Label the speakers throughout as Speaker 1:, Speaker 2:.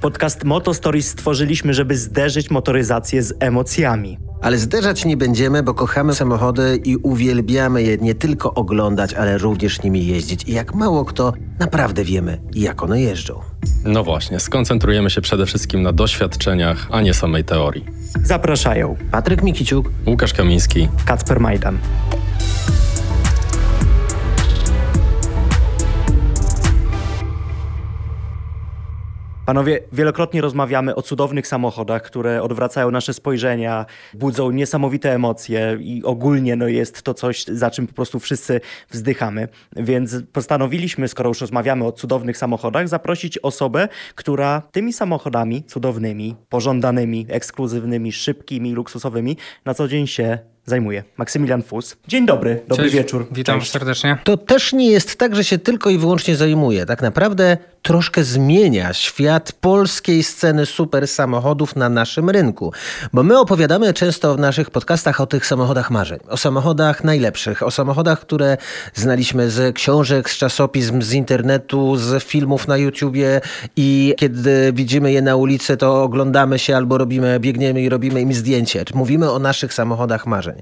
Speaker 1: Podcast Moto Stories stworzyliśmy, żeby zderzyć motoryzację z emocjami.
Speaker 2: Ale zderzać nie będziemy, bo kochamy samochody i uwielbiamy je nie tylko oglądać, ale również nimi jeździć. I jak mało kto, naprawdę wiemy, jak one jeżdżą.
Speaker 3: No właśnie, skoncentrujemy się przede wszystkim na doświadczeniach, a nie samej teorii.
Speaker 1: Zapraszają
Speaker 2: Patryk Mikiciuk,
Speaker 3: Łukasz Kamiński.
Speaker 1: Kacper Majdan. Panowie, wielokrotnie rozmawiamy o cudownych samochodach, które odwracają nasze spojrzenia, budzą niesamowite emocje i ogólnie no, jest to coś, za czym po prostu wszyscy wzdychamy. Więc postanowiliśmy, skoro już rozmawiamy o cudownych samochodach, zaprosić osobę, która tymi samochodami cudownymi, pożądanymi, ekskluzywnymi, szybkimi, luksusowymi na co dzień się zajmuje. Maksymilian Fus. Dzień dobry, dobry
Speaker 4: Cześć,
Speaker 1: wieczór.
Speaker 4: Witam
Speaker 1: Cześć.
Speaker 4: serdecznie.
Speaker 2: to też nie jest tak, że się tylko i wyłącznie zajmuje. Tak naprawdę troszkę zmienia świat polskiej sceny super samochodów na naszym rynku. Bo my opowiadamy często w naszych podcastach o tych samochodach marzeń. O samochodach najlepszych, o samochodach, które znaliśmy z książek, z czasopism, z internetu, z filmów na YouTubie i kiedy widzimy je na ulicy, to oglądamy się albo robimy, biegniemy i robimy im zdjęcie. Mówimy o naszych samochodach marzeń.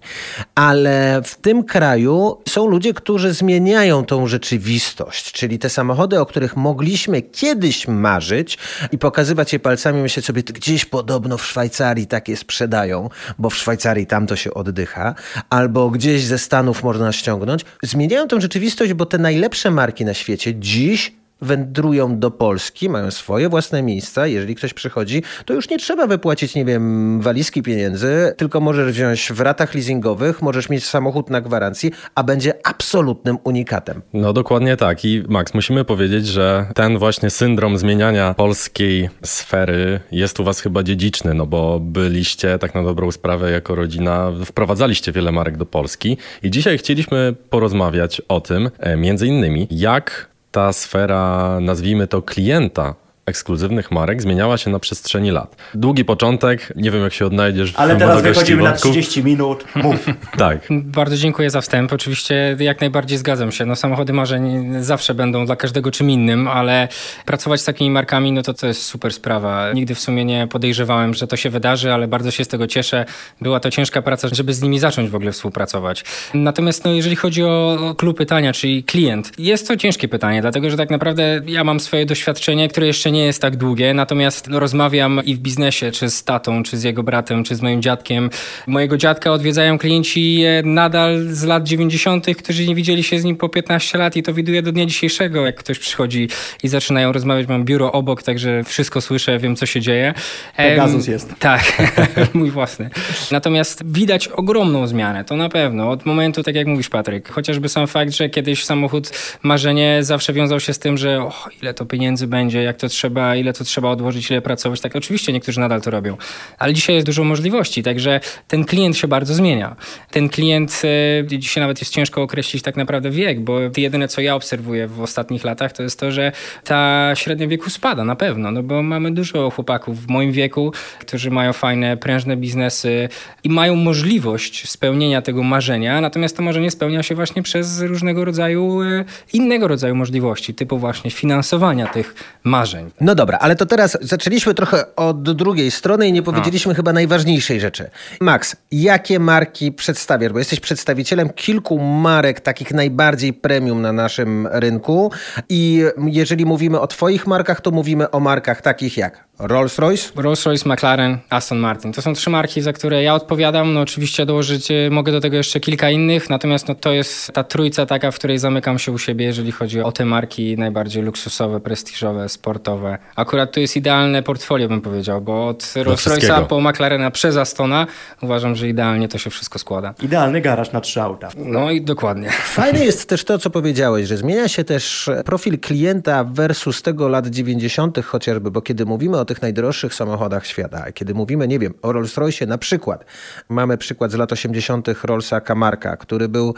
Speaker 2: Ale w tym kraju są ludzie, którzy zmieniają tą rzeczywistość, czyli te samochody, o których mogliśmy kiedyś marzyć i pokazywać je palcami, myśleć sobie, gdzieś podobno w Szwajcarii takie sprzedają, bo w Szwajcarii tam to się oddycha, albo gdzieś ze Stanów można ściągnąć. Zmieniają tą rzeczywistość, bo te najlepsze marki na świecie dziś wędrują do Polski, mają swoje własne miejsca. Jeżeli ktoś przychodzi, to już nie trzeba wypłacić, nie wiem, walizki pieniędzy, tylko możesz wziąć w ratach leasingowych, możesz mieć samochód na gwarancji, a będzie absolutnym unikatem.
Speaker 3: No dokładnie tak. I Max, musimy powiedzieć, że ten właśnie syndrom zmieniania polskiej sfery jest u was chyba dziedziczny, no bo byliście tak na dobrą sprawę jako rodzina, wprowadzaliście wiele marek do Polski i dzisiaj chcieliśmy porozmawiać o tym, e, między innymi, jak ta sfera, nazwijmy to klienta ekskluzywnych marek zmieniała się na przestrzeni lat. Długi początek, nie wiem jak się odnajdziesz w
Speaker 1: Ale teraz
Speaker 3: mnogości
Speaker 1: wychodzimy na
Speaker 3: wątków.
Speaker 1: 30 minut. Mów.
Speaker 3: Tak.
Speaker 4: Bardzo dziękuję za wstęp. Oczywiście jak najbardziej zgadzam się. No, samochody marzeń zawsze będą dla każdego czym innym, ale pracować z takimi markami, no to to jest super sprawa. Nigdy w sumie nie podejrzewałem, że to się wydarzy, ale bardzo się z tego cieszę. Była to ciężka praca, żeby z nimi zacząć w ogóle współpracować. Natomiast no, jeżeli chodzi o o klucz pytania, czyli klient, jest to ciężkie pytanie, dlatego że tak naprawdę ja mam swoje doświadczenie, które jeszcze nie jest tak długie, natomiast no, rozmawiam i w biznesie, czy z tatą, czy z jego bratem, czy z moim dziadkiem. Mojego dziadka odwiedzają klienci e, nadal z lat 90., którzy nie widzieli się z nim po 15 lat i to widuję do dnia dzisiejszego, jak ktoś przychodzi i zaczynają rozmawiać. Mam biuro obok, także wszystko słyszę, wiem co się dzieje.
Speaker 1: Pegasus jest.
Speaker 4: Tak, mój własny. Natomiast widać ogromną zmianę, to na pewno. Od momentu, tak jak mówisz Patryk, chociażby sam fakt, że kiedyś samochód marzenie zawsze wiązał się z tym, że oh, ile to pieniędzy będzie, jak to trzeba, ile to trzeba odłożyć, ile pracować. Tak, oczywiście niektórzy nadal to robią, ale dzisiaj jest dużo możliwości, także ten klient się bardzo zmienia. Ten klient, e, dzisiaj nawet jest ciężko określić tak naprawdę wiek, bo jedyne co ja obserwuję w ostatnich latach to jest to, że ta średnia wieku spada na pewno, no bo mamy dużo chłopaków w moim wieku, którzy mają fajne, prężne biznesy i mają możliwość spełnienia tego marzenia, natomiast to marzenie spełnia się właśnie przez różnego rodzaju, e, innego rodzaju możliwości, typu właśnie finansowania tych marzeń.
Speaker 2: No dobra, ale to teraz zaczęliśmy trochę od drugiej strony i nie powiedzieliśmy chyba najważniejszej rzeczy. Max, jakie marki przedstawiasz? Bo jesteś przedstawicielem kilku marek takich najbardziej premium na naszym rynku i jeżeli mówimy o twoich markach, to mówimy o markach takich jak Rolls-Royce,
Speaker 4: Rolls-Royce, McLaren, Aston Martin. To są trzy marki, za które ja odpowiadam. No oczywiście dołożyć e, mogę do tego jeszcze kilka innych, natomiast no, to jest ta trójca taka, w której zamykam się u siebie, jeżeli chodzi o te marki najbardziej luksusowe, prestiżowe, sportowe. Akurat to jest idealne portfolio, bym powiedział, bo od Rolls-Royce'a
Speaker 3: wszystkiego.
Speaker 4: po McLarena przez Astona uważam, że idealnie to się wszystko składa.
Speaker 1: Idealny garaż na trzy auta.
Speaker 4: No i dokładnie.
Speaker 2: Fajne jest też to, co powiedziałeś, że zmienia się też profil klienta versus tego lat 90. chociażby, bo kiedy mówimy o tych najdroższych samochodach świata, kiedy mówimy, nie wiem, o Rolls-Royce na przykład, mamy przykład z lat 80. Rollsa Camarca, który był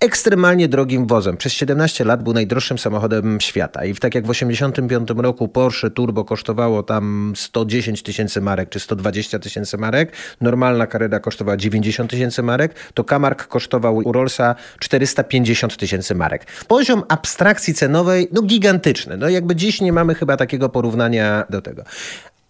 Speaker 2: ekstremalnie drogim wozem. Przez 17 lat był najdroższym samochodem świata. I tak jak w 1985 roku Porsche Turbo kosztowało tam 110 tysięcy marek czy 120 tysięcy marek, normalna Carrera kosztowała 90 tysięcy marek, to Camargue kosztował u Rollsa 450 tysięcy marek. Poziom abstrakcji cenowej, no gigantyczny. No jakby dziś nie mamy chyba takiego porównania do tego.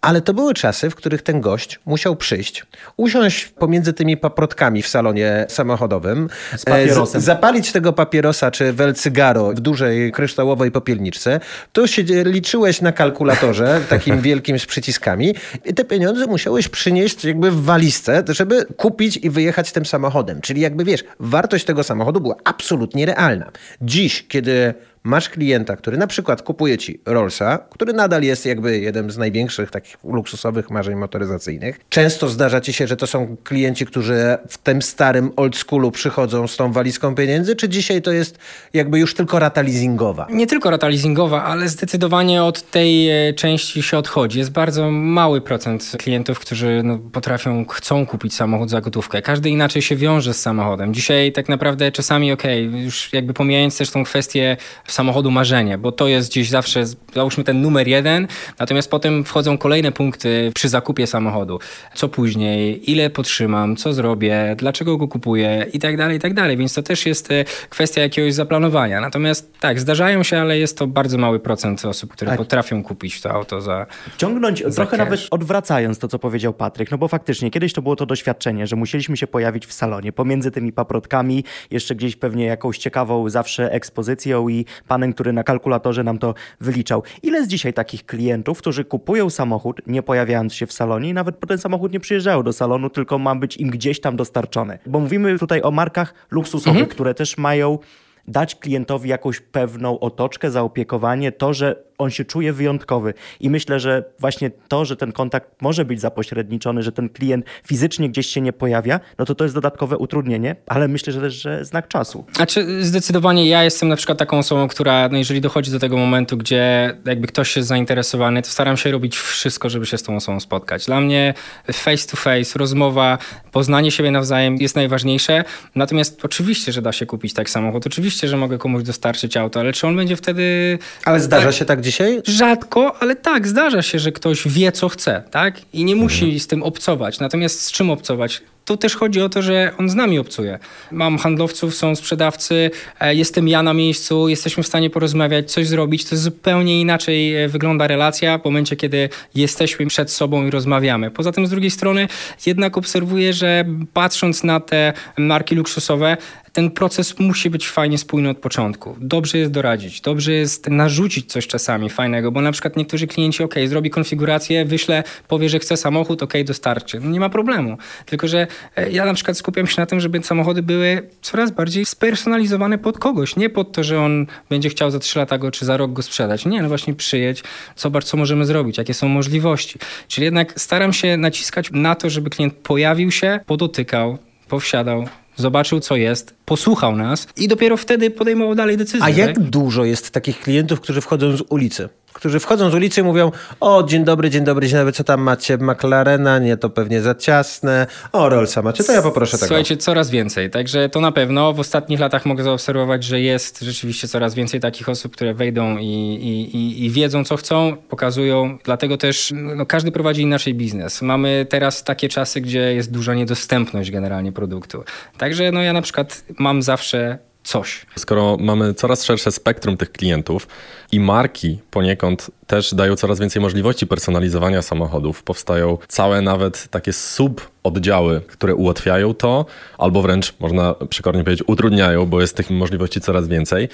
Speaker 2: Ale to były czasy, w których ten gość musiał przyjść, usiąść pomiędzy tymi paprotkami w salonie samochodowym,
Speaker 1: Z
Speaker 2: e, zapalić tego papierosa czy wel cygaro w dużej kryształowej popielniczce. To się liczyłeś na kalkulatorze, takim wielkim z przyciskami i te pieniądze musiałeś przynieść jakby w walizce, żeby kupić i wyjechać tym samochodem. Czyli jakby wiesz, wartość tego samochodu była absolutnie realna. Dziś, kiedy masz klienta, który na przykład kupuje ci Rollsa, który nadal jest jakby jednym z największych takich luksusowych marzeń motoryzacyjnych. Często zdarza ci się, że to są klienci, którzy w tym starym old schoolu przychodzą z tą walizką pieniędzy, czy dzisiaj to jest jakby już tylko rata leasingowa?
Speaker 4: Nie tylko rata leasingowa, ale zdecydowanie od tej e, części się odchodzi. Jest bardzo mały procent klientów, którzy no, potrafią, chcą kupić samochód za gotówkę. Każdy inaczej się wiąże z samochodem. Dzisiaj tak naprawdę czasami, okej, już jakby pomijając też tą kwestię samochodu marzenie, bo to jest gdzieś zawsze, załóżmy ten numer jeden, natomiast potem wchodzą kolejne punkty przy zakupie samochodu. Co później, ile potrzymam, co zrobię, dlaczego go kupuję i tak dalej, i tak dalej. Więc to też jest e, kwestia jakiegoś zaplanowania. Natomiast tak, zdarzają się, ale jest to bardzo mały procent osób, które
Speaker 1: A-
Speaker 4: potrafią kupić to auto za
Speaker 1: Ciągnąć trochę
Speaker 4: cash.
Speaker 1: nawet odwracając to, co powiedział Patryk, no bo faktycznie kiedyś to było to doświadczenie, że musieliśmy się pojawić w salonie pomiędzy tymi paprotkami, jeszcze gdzieś pewnie jakąś ciekawą zawsze ekspozycją i panem, który na kalkulatorze nam to wyliczał. Ile jest dzisiaj takich klientów, którzy kupują samochód, nie pojawiając się w salonie i nawet po ten samochód nie przyjeżdżają do salonu, tylko ma być im gdzieś tam dostarczony. Bo mówimy tutaj o markach luksusowych, które też mają dać klientowi jakąś pewną otoczkę, zaopiekowanie, to, że on się czuje wyjątkowy. I myślę, że właśnie to, że ten kontakt może być zapośredniczony, że ten klient fizycznie gdzieś się nie pojawia, no to to jest dodatkowe utrudnienie, ale myślę, że też że znak czasu.
Speaker 4: Znaczy, zdecydowanie ja jestem na przykład taką osobą, która, no jeżeli dochodzi do tego momentu, gdzie jakby ktoś jest zainteresowany, to staram się robić wszystko, żeby się z tą osobą spotkać. Dla mnie face to face, rozmowa, poznanie siebie nawzajem jest najważniejsze. Natomiast oczywiście, że da się kupić tak samochód, oczywiście, że mogę komuś dostarczyć auto, ale czy on będzie wtedy
Speaker 2: Ale zdarza się tak dzisiaj?
Speaker 4: Rzadko, ale tak, zdarza się, że ktoś wie, co chce, tak? I nie musi z tym obcować. Natomiast z czym obcować? To też chodzi o to, że on z nami obcuje. Mam handlowców, są sprzedawcy, e, jestem ja na miejscu, jesteśmy w stanie porozmawiać, coś zrobić. To zupełnie inaczej e, wygląda relacja w momencie, kiedy jesteśmy przed sobą i rozmawiamy. Poza tym z drugiej strony jednak obserwuję, że patrząc na te marki luksusowe, ten proces musi być fajnie spójny od początku. Dobrze jest doradzić, dobrze jest narzucić coś czasami fajnego, bo na przykład niektórzy klienci, ok, zrobi konfigurację, wyśle, powie, że chce samochód, ok, dostarczy. No nie ma problemu. Tylko, że ja na przykład skupiam się na tym, żeby samochody były coraz bardziej spersonalizowane pod kogoś. Nie pod to, że on będzie chciał za 3 lata go, czy za rok go sprzedać. Nie, no właśnie przyjedź, zobacz, co możemy zrobić, jakie są możliwości. Czyli jednak staram się naciskać na to, żeby klient pojawił się, podotykał, powsiadał, zobaczył, co jest, posłuchał nas i dopiero wtedy podejmował dalej decyzję.
Speaker 2: A jak
Speaker 4: tak?
Speaker 2: dużo jest takich klientów, którzy wchodzą z ulicy? Którzy wchodzą z ulicy i mówią, o dzień dobry, dzień dobry, dzień dobry, co tam macie? McLarena? Nie, to pewnie za ciasne. O, Rollsa macie, to ja poproszę tego.
Speaker 4: Słuchajcie, coraz więcej. Także to na pewno w ostatnich latach mogę zaobserwować, że jest rzeczywiście coraz więcej takich osób, które wejdą i, i, i, i wiedzą, co chcą, pokazują. Dlatego też no, każdy prowadzi inaczej biznes. Mamy teraz takie czasy, gdzie jest duża niedostępność generalnie produktu. Także no, ja na przykład mam zawsze coś.
Speaker 3: Skoro mamy coraz szersze spektrum tych klientów i marki poniekąd też dają coraz więcej możliwości personalizowania samochodów, powstają całe nawet takie suboddziały, które ułatwiają to, albo wręcz można przekornie powiedzieć utrudniają, bo jest tych możliwości coraz więcej.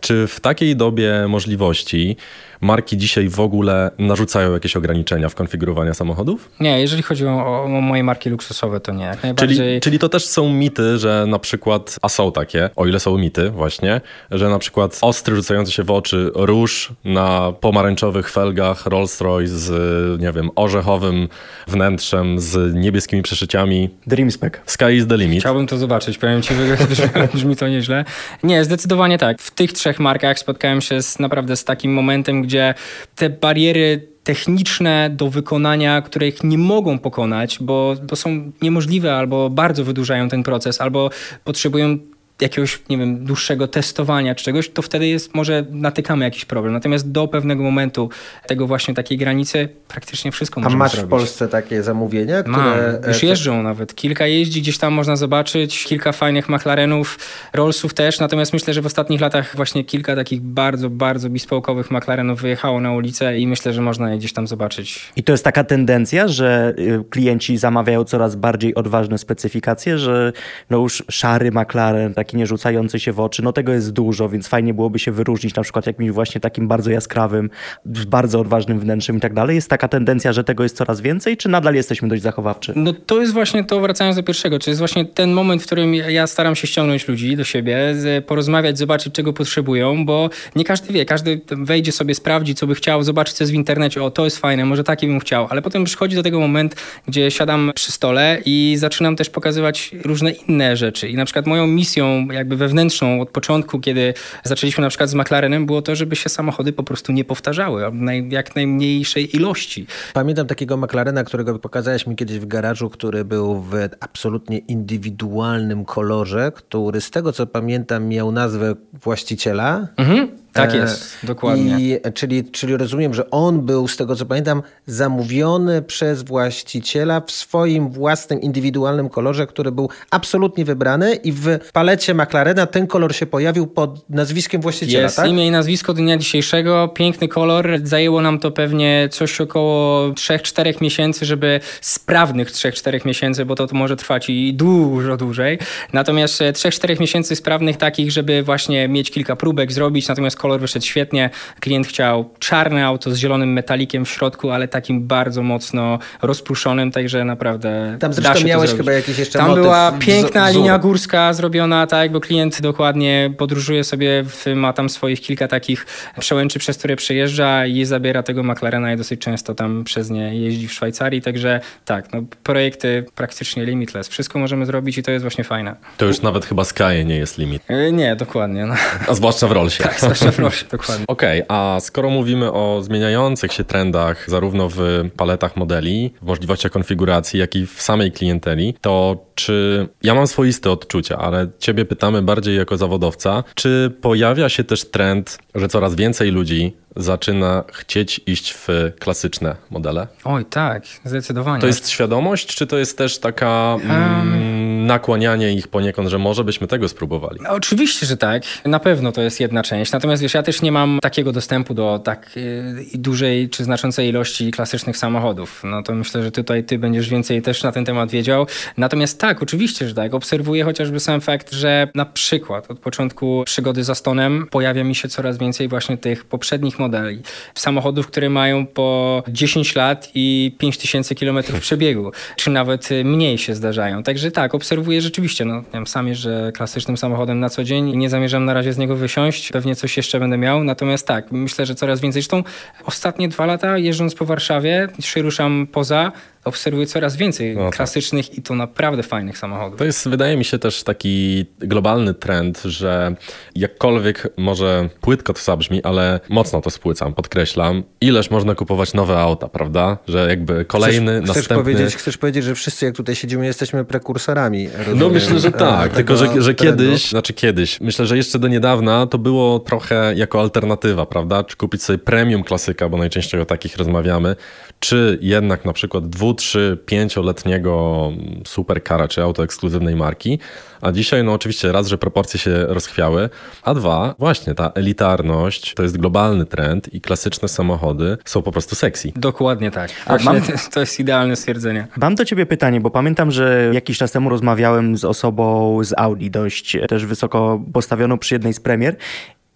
Speaker 3: Czy w takiej dobie możliwości marki dzisiaj w ogóle narzucają jakieś ograniczenia w konfigurowaniu samochodów?
Speaker 4: Nie, jeżeli chodzi o, o moje marki luksusowe, to nie. Jak najbardziej...
Speaker 3: Czyli, czyli to też są mity, że na przykład, a są takie, o ile są mity właśnie, że na przykład ostry rzucający się w oczy róż na pomarańczowych felgach Rolls-Royce z, nie wiem, orzechowym wnętrzem, z niebieskimi przeszyciami.
Speaker 1: Dreamspec.
Speaker 3: Sky is the limit.
Speaker 4: Chciałbym to zobaczyć, powiem ci, brzmi, brzmi to nieźle. Nie, zdecydowanie tak. W tych trzech markach spotkałem się z, naprawdę z takim momentem, gdzie te bariery techniczne do wykonania, których nie mogą pokonać, bo to są niemożliwe albo bardzo wydłużają ten proces, albo potrzebują jakiegoś, nie wiem, dłuższego testowania czy czegoś, to wtedy jest, może natykamy jakiś problem. Natomiast do pewnego momentu tego właśnie takiej granicy praktycznie wszystko
Speaker 2: A
Speaker 4: możemy
Speaker 2: masz
Speaker 4: zrobić.
Speaker 2: w Polsce takie zamówienia,
Speaker 4: Mam,
Speaker 2: które...
Speaker 4: już
Speaker 2: e,
Speaker 4: jeżdżą nawet. Kilka jeździ, gdzieś tam można zobaczyć, kilka fajnych McLarenów, Rollsów też, natomiast myślę, że w ostatnich latach właśnie kilka takich bardzo, bardzo bespoke'owych McLarenów wyjechało na ulicę i myślę, że można je gdzieś tam zobaczyć.
Speaker 1: I to jest taka tendencja, że y, klienci zamawiają coraz bardziej odważne specyfikacje, że no już szary McLaren, taki nie rzucający się w oczy, no tego jest dużo, więc fajnie byłoby się wyróżnić na przykład jakimś właśnie takim bardzo jaskrawym, bardzo odważnym wnętrzem i tak dalej. Jest taka tendencja, że tego jest coraz więcej, czy nadal jesteśmy dość zachowawczy?
Speaker 4: No to jest właśnie to, wracając do pierwszego, czy jest właśnie ten moment, w którym ja staram się ściągnąć ludzi do siebie, porozmawiać, zobaczyć, czego potrzebują, bo nie każdy wie, każdy wejdzie sobie, sprawdzi, co by chciał, zobaczy, co jest w internecie, o, to jest fajne, może taki bym chciał, ale potem przychodzi do tego moment, gdzie siadam przy stole i zaczynam też pokazywać różne inne rzeczy. I na przykład moją misją jakby wewnętrzną od początku, kiedy zaczęliśmy na przykład z McLarenem, było to, żeby się samochody po prostu nie powtarzały, jak najmniejszej ilości.
Speaker 2: Pamiętam takiego McLarena, którego pokazałeś mi kiedyś w garażu, który był w absolutnie indywidualnym kolorze, który z tego co pamiętam miał nazwę właściciela.
Speaker 4: Mhm, tak
Speaker 2: E,
Speaker 4: jest, dokładnie.
Speaker 2: I, czyli, czyli rozumiem, że on był, z tego co pamiętam, zamówiony przez właściciela w swoim własnym, indywidualnym kolorze, który był absolutnie wybrany i w palecie McLarena ten kolor się pojawił pod nazwiskiem właściciela,
Speaker 4: Jest
Speaker 2: tak?
Speaker 4: imię i nazwisko dnia dzisiejszego, piękny kolor. Zajęło nam to pewnie coś około 3-4 miesięcy, żeby sprawnych 3-4 miesięcy, bo to, to może trwać i dużo dłużej. Natomiast e, 3-4 miesięcy sprawnych takich, żeby właśnie mieć kilka próbek zrobić, natomiast kolor wyszedł świetnie. Klient chciał czarne auto z zielonym metalikiem w środku, ale takim bardzo mocno rozpruszonym, także naprawdę
Speaker 2: Tam
Speaker 4: da
Speaker 2: zresztą
Speaker 4: się to
Speaker 2: miałeś chyba jakiś jeszcze
Speaker 4: Tam
Speaker 2: motyw,
Speaker 4: była piękna linia górska zrobiona, tak, bo klient dokładnie podróżuje sobie, w, ma tam swoich kilka takich przełęczy, przez które przejeżdża i zabiera tego McLarena i dosyć często tam przez nie jeździ w Szwajcarii, także tak, no, projekty praktycznie limitless. Wszystko możemy zrobić i to jest właśnie fajne.
Speaker 3: To już nawet chyba Sky nie jest limit,
Speaker 4: Yy, Nie, dokładnie. No.
Speaker 3: a zwłaszcza w Rollsie.
Speaker 4: Tak, zwłaszcza proszę, dokładnie.
Speaker 3: Okej, a skoro mówimy o zmieniających się trendach, zarówno w paletach modeli, w możliwościach konfiguracji, jak i w samej klienteli, to czy ja mam swoiste odczucia, ale ciebie pytamy bardziej jako zawodowca, czy pojawia się też trend, że coraz więcej ludzi zaczyna chcieć iść w klasyczne modele?
Speaker 4: Oj, tak, zdecydowanie.
Speaker 3: To jest świadomość, czy to jest też taka mm, nakłanianie ich poniekąd, że może byśmy tego spróbowali?
Speaker 4: No, Oczywiście, że tak. Na pewno to jest jedna część. Natomiast wiesz, ja też nie mam takiego dostępu do tak y, dużej czy znaczącej ilości klasycznych samochodów. No to myślę, że tutaj ty będziesz więcej też na ten temat wiedział. Natomiast tak, oczywiście, że tak. Obserwuję chociażby sam fakt, że na przykład od początku przygody z Astonem pojawia mi się coraz więcej właśnie tych poprzednich modeli. Samochodów, które mają po 10 lat i 5000 km przebiegu, czy nawet y, mniej się zdarzają. Także tak, obserwuję rzeczywiście. No, nie wiem, sam jeżdżę klasycznym samochodem na co dzień i nie zamierzam na razie z niego wysiąść. Pewnie coś jeszcze będę miał. Natomiast tak, myślę, że coraz więcej. Zresztą ostatnie dwa lata jeżdżąc po Warszawie, się ruszam poza, obserwuję coraz więcej
Speaker 3: No tak.
Speaker 4: klasycznych i to naprawdę fajnych samochodów.
Speaker 3: To jest, wydaje mi się, też taki globalny trend, że jakkolwiek może płytko to zabrzmi, ale mocno to spłycam, podkreślam, ileż można kupować nowe auta, prawda? Że jakby kolejny,
Speaker 2: chcesz, chcesz
Speaker 3: następny...
Speaker 2: Powiedzieć, chcesz powiedzieć, że wszyscy jak tutaj siedzimy jesteśmy prekursorami.
Speaker 3: No myślę, że tak, tylko że, że
Speaker 2: trendu.
Speaker 3: kiedyś, znaczy kiedyś, myślę, że jeszcze do niedawna to było trochę jako alternatywa, prawda? Czy kupić sobie premium klasyka, bo najczęściej o takich rozmawiamy, czy jednak na przykład dwu, trzy, pięcioletniego superkara, czy auto ekskluzywnej marki. A dzisiaj, no oczywiście raz, że proporcje się rozchwiały, a dwa, właśnie ta elitarność to jest globalny trend i klasyczne samochody są po prostu sexy.
Speaker 4: Dokładnie tak.
Speaker 1: A
Speaker 4: Właśnie
Speaker 1: mam-
Speaker 4: to, jest idealne stwierdzenie.
Speaker 1: Mam do ciebie pytanie, bo pamiętam, że jakiś czas temu rozmawiałem z osobą z Audi, dość też wysoko postawioną przy jednej z premier.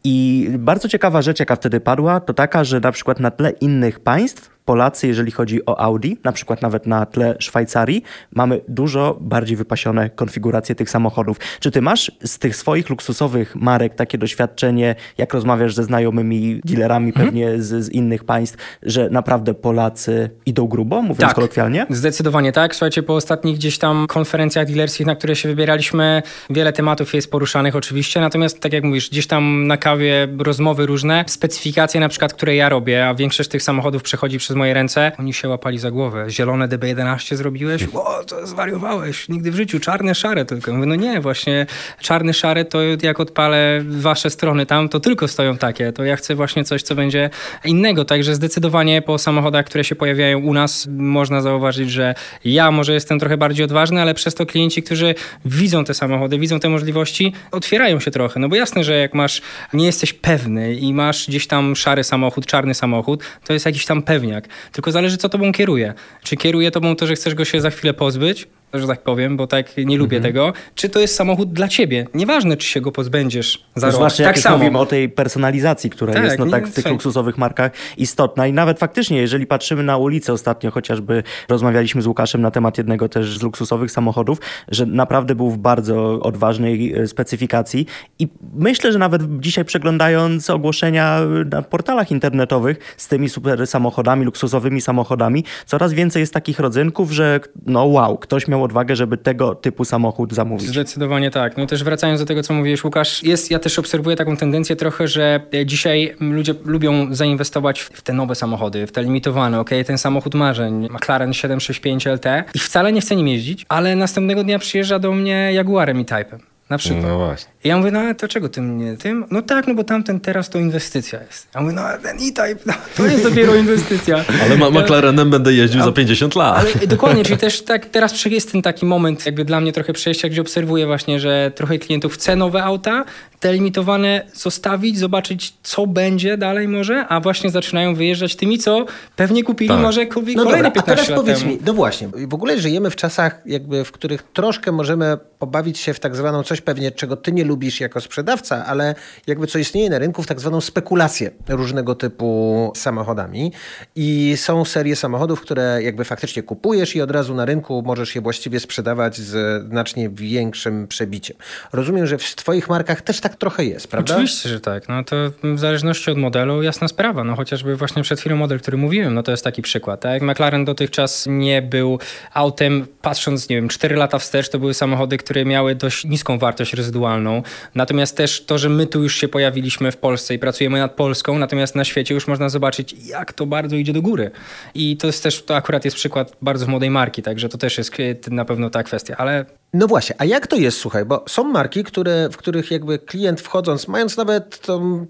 Speaker 1: I bardzo ciekawa rzecz, jaka wtedy padła, to taka, że na przykład na tle innych państw, Polacy, jeżeli chodzi o Audi, na przykład nawet na tle Szwajcarii, mamy dużo bardziej wypasione konfiguracje tych samochodów. Czy ty masz z tych swoich luksusowych marek takie doświadczenie, jak rozmawiasz ze znajomymi dealerami pewnie z, z innych państw, że naprawdę Polacy idą grubo, mówiąc
Speaker 4: Tak.
Speaker 1: kolokwialnie?
Speaker 4: Zdecydowanie tak. Słuchajcie, po ostatnich gdzieś tam konferencjach dealerskich, na które się wybieraliśmy, wiele tematów jest poruszanych oczywiście, natomiast tak jak mówisz, gdzieś tam na kawie rozmowy różne, specyfikacje na przykład, które ja robię, a większość tych samochodów przechodzi przez przez moje ręce, oni się łapali za głowę. Zielone DB11 zrobiłeś? O, to zwariowałeś. Nigdy w życiu. Czarne, szare tylko. Mówię, no nie, właśnie czarne, szare to jak odpalę wasze strony tam, to tylko stoją takie. To ja chcę właśnie coś, co będzie innego. Także zdecydowanie po samochodach, które się pojawiają u nas, można zauważyć, że ja może jestem trochę bardziej odważny, ale przez to klienci, którzy widzą te samochody, widzą te możliwości, otwierają się trochę. No bo jasne, że jak masz, nie jesteś pewny i masz gdzieś tam szary samochód, czarny samochód, to jest jakiś tam pewniak. Tylko zależy, co tobą kieruje. Czy kieruje tobą to, że chcesz go się za chwilę pozbyć, że tak powiem, bo tak nie lubię
Speaker 1: Mhm.
Speaker 4: tego, czy to jest samochód dla ciebie. Nieważne, czy się go pozbędziesz za
Speaker 1: No
Speaker 4: rok.
Speaker 1: zwłaszcza
Speaker 4: tak
Speaker 1: jak
Speaker 4: samo.
Speaker 1: mówimy o tej personalizacji, która
Speaker 4: Tak,
Speaker 1: jest no, tak w tych
Speaker 4: słuchaj.
Speaker 1: luksusowych markach istotna. I nawet faktycznie, jeżeli patrzymy na ulicę ostatnio, chociażby rozmawialiśmy z Łukaszem na temat jednego też z luksusowych samochodów, że naprawdę był w bardzo odważnej e, specyfikacji. I myślę, że nawet dzisiaj przeglądając ogłoszenia na portalach internetowych z tymi super samochodami, luksusowymi samochodami, coraz więcej jest takich rodzynków, że no wow, ktoś miał odwagę, żeby tego typu samochód zamówić.
Speaker 4: Zdecydowanie tak. No też wracając do tego, co mówiłeś, Łukasz, jest, ja też obserwuję taką tendencję trochę, że dzisiaj ludzie lubią zainwestować w te nowe samochody, w te limitowane, ok, ten samochód marzeń, McLaren 765 LT i wcale nie chce nim jeździć, ale następnego dnia przyjeżdża do mnie Jaguarem i Type'em. Na przykład.
Speaker 3: No właśnie.
Speaker 4: I ja mówię, no ale to czego tym nie tym? No tak, no bo tamten teraz to inwestycja jest. Ja mówię, no ale ten E-Type, no, to jest dopiero inwestycja.
Speaker 3: Ale ma McLarenem będę jeździł za 50 lat.
Speaker 4: ale dokładnie, czyli też tak teraz jest ten taki moment, jakby dla mnie trochę przejścia, gdzie obserwuję właśnie, że trochę klientów chce nowe auta, te limitowane zostawić, zobaczyć co będzie dalej może, a właśnie zaczynają wyjeżdżać tymi, co pewnie kupili
Speaker 3: Tak.
Speaker 4: może kupi
Speaker 2: No
Speaker 4: kolejne
Speaker 2: dobra, a
Speaker 4: 15
Speaker 2: teraz
Speaker 4: lat
Speaker 2: powiedz
Speaker 4: temu.
Speaker 2: mi, no właśnie, w ogóle żyjemy w czasach, jakby, w których troszkę możemy pobawić się w tak zwaną coś pewnie, czego ty nie lubisz jako sprzedawca, ale jakby co istnieje na rynku, w tak zwaną spekulację różnego typu samochodami. I są serie samochodów, które jakby faktycznie kupujesz i od razu na rynku możesz je właściwie sprzedawać z znacznie większym przebiciem. Rozumiem, że w twoich markach też tak trochę jest, prawda?
Speaker 4: Oczywiście, że tak. No to w zależności od modelu jasna sprawa. No chociażby właśnie przed chwilą model, który mówiłem, no to jest taki przykład. Tak? McLaren dotychczas nie był autem, patrząc, nie wiem, 4 lata wstecz, to były samochody, które miały dość niską wartość rezydualną. Natomiast też to, że my tu już się pojawiliśmy w Polsce i pracujemy nad Polską, natomiast na świecie już można zobaczyć, jak to bardzo idzie do góry. I to jest też, to akurat jest przykład bardzo młodej marki, także to też jest na pewno ta kwestia. Ale
Speaker 2: No właśnie, a jak to jest, słuchaj, bo są marki, które, w których jakby klient wchodząc, mając nawet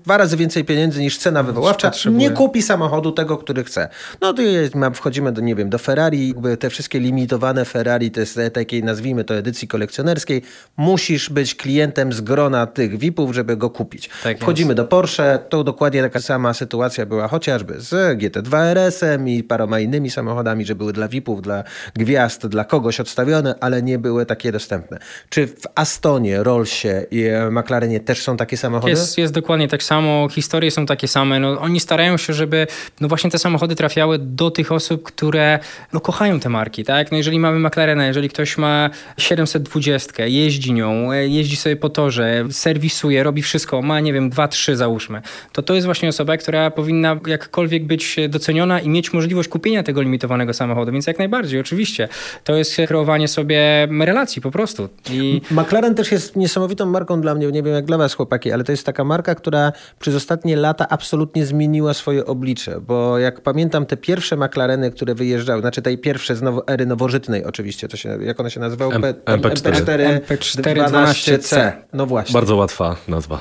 Speaker 2: dwa razy więcej pieniędzy niż cena wywoławcza, nie kupi samochodu tego, który chce. No to jest, wchodzimy do, nie wiem, do Ferrari, jakby te wszystkie limitowane Ferrari, to jest takiej, nazwijmy to edycji kolekcjonerskiej, musisz być klientem z grona tych VIP-ów, żeby go kupić.
Speaker 4: Tak
Speaker 2: Wchodzimy do Porsche, to dokładnie taka sama sytuacja była chociażby z GT2 RS-em i paroma innymi samochodami, że były dla VIP-ów, dla gwiazd, dla kogoś odstawione, ale nie były takie dostępne. Czy w Astonie, Rollsie i e, McLarenie też są takie samochody?
Speaker 4: Jest, jest dokładnie tak samo, historie są takie same. No, oni starają się, żeby no właśnie te samochody trafiały do tych osób, które no, kochają te marki. Tak? No, jeżeli mamy McLarena, jeżeli ktoś ma 720, jeździ nią, e, jeździ sobie po torze, serwisuje, robi wszystko, ma nie wiem, 2-3 załóżmy, to to jest właśnie osoba, która powinna jakkolwiek być doceniona i mieć możliwość kupienia tego limitowanego samochodu. Więc jak najbardziej, oczywiście. To jest kreowanie sobie relacji po prostu. I
Speaker 2: McLaren też jest niesamowitą marką dla mnie, nie wiem jak dla was chłopaki, ale to jest taka marka, która przez ostatnie lata absolutnie zmieniła swoje oblicze, bo jak pamiętam te pierwsze McLareny, które wyjeżdżały, znaczy tej pierwsze z now, ery nowożytnej oczywiście, to się, jak one się nazywały?
Speaker 3: M-
Speaker 2: P-
Speaker 3: MP4.
Speaker 2: MP4
Speaker 4: MP4
Speaker 2: 12C. No właśnie.
Speaker 3: Bardzo łatwa nazwa.